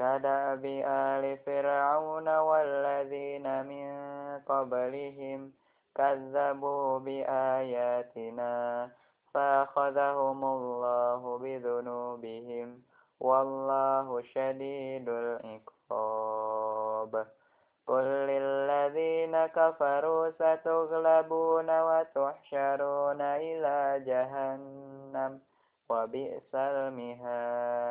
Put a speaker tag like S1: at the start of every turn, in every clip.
S1: كدأب آل فرعون والذين من قبلهم كذبوا بآياتنا فأخذهم الله بذنوبهم والله شديد العقاب قل للذين كفروا ستغلبون وتحشرون إلى جهنم وبئس المهاد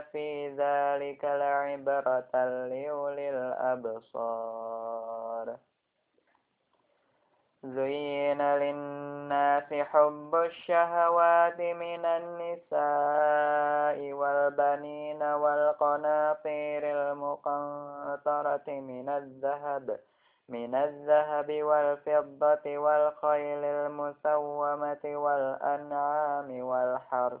S1: في ذلك لعبرة لأولي الأبصار زين للناس حب الشهوات من النساء والبنين والقناطير المقنطرة من الذهب من الذهب والفضة والخيل المسومة والأنعام والحرث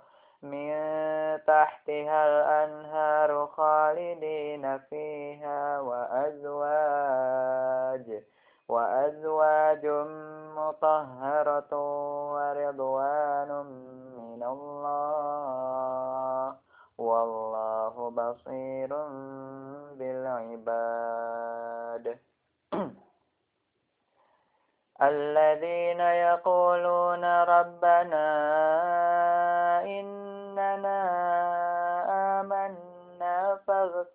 S1: من تحتها الأنهار خالدين فيها وأزواج وأزواج مطهرة ورضوان من الله. والله بصير بالعباد. الذين يقولون ربنا إننا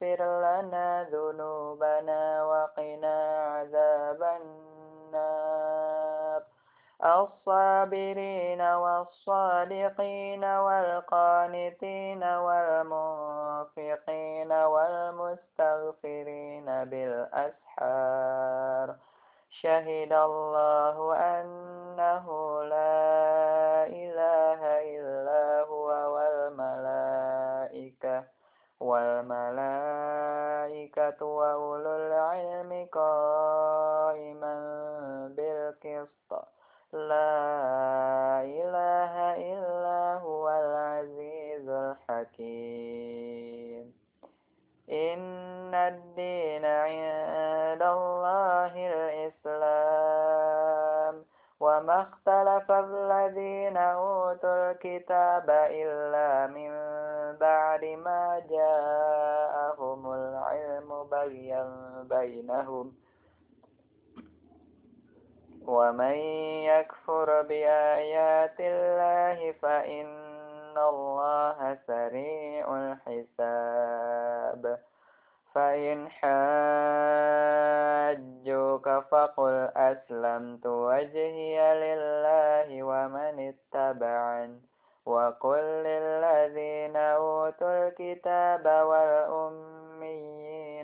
S1: فاغفر لنا ذنوبنا وقنا عذاب النار. الصابرين والصادقين والقانتين والمنفقين والمستغفرين بالأسحار. شهد الله أنه لا وأولو العلم قائما بالقسط. لا إله إلا هو العزيز الحكيم. إن الدين عند الله الإسلام. وما اختلف الذين أوتوا الكتاب إلا من بعد ما العلم بغيا بينهم ومن يكفر بآيات الله فإن الله سريع الحساب فإن حاجوك فقل أسلمت وجهي لله ومن اتبعن وقل للذين أوتوا الكتاب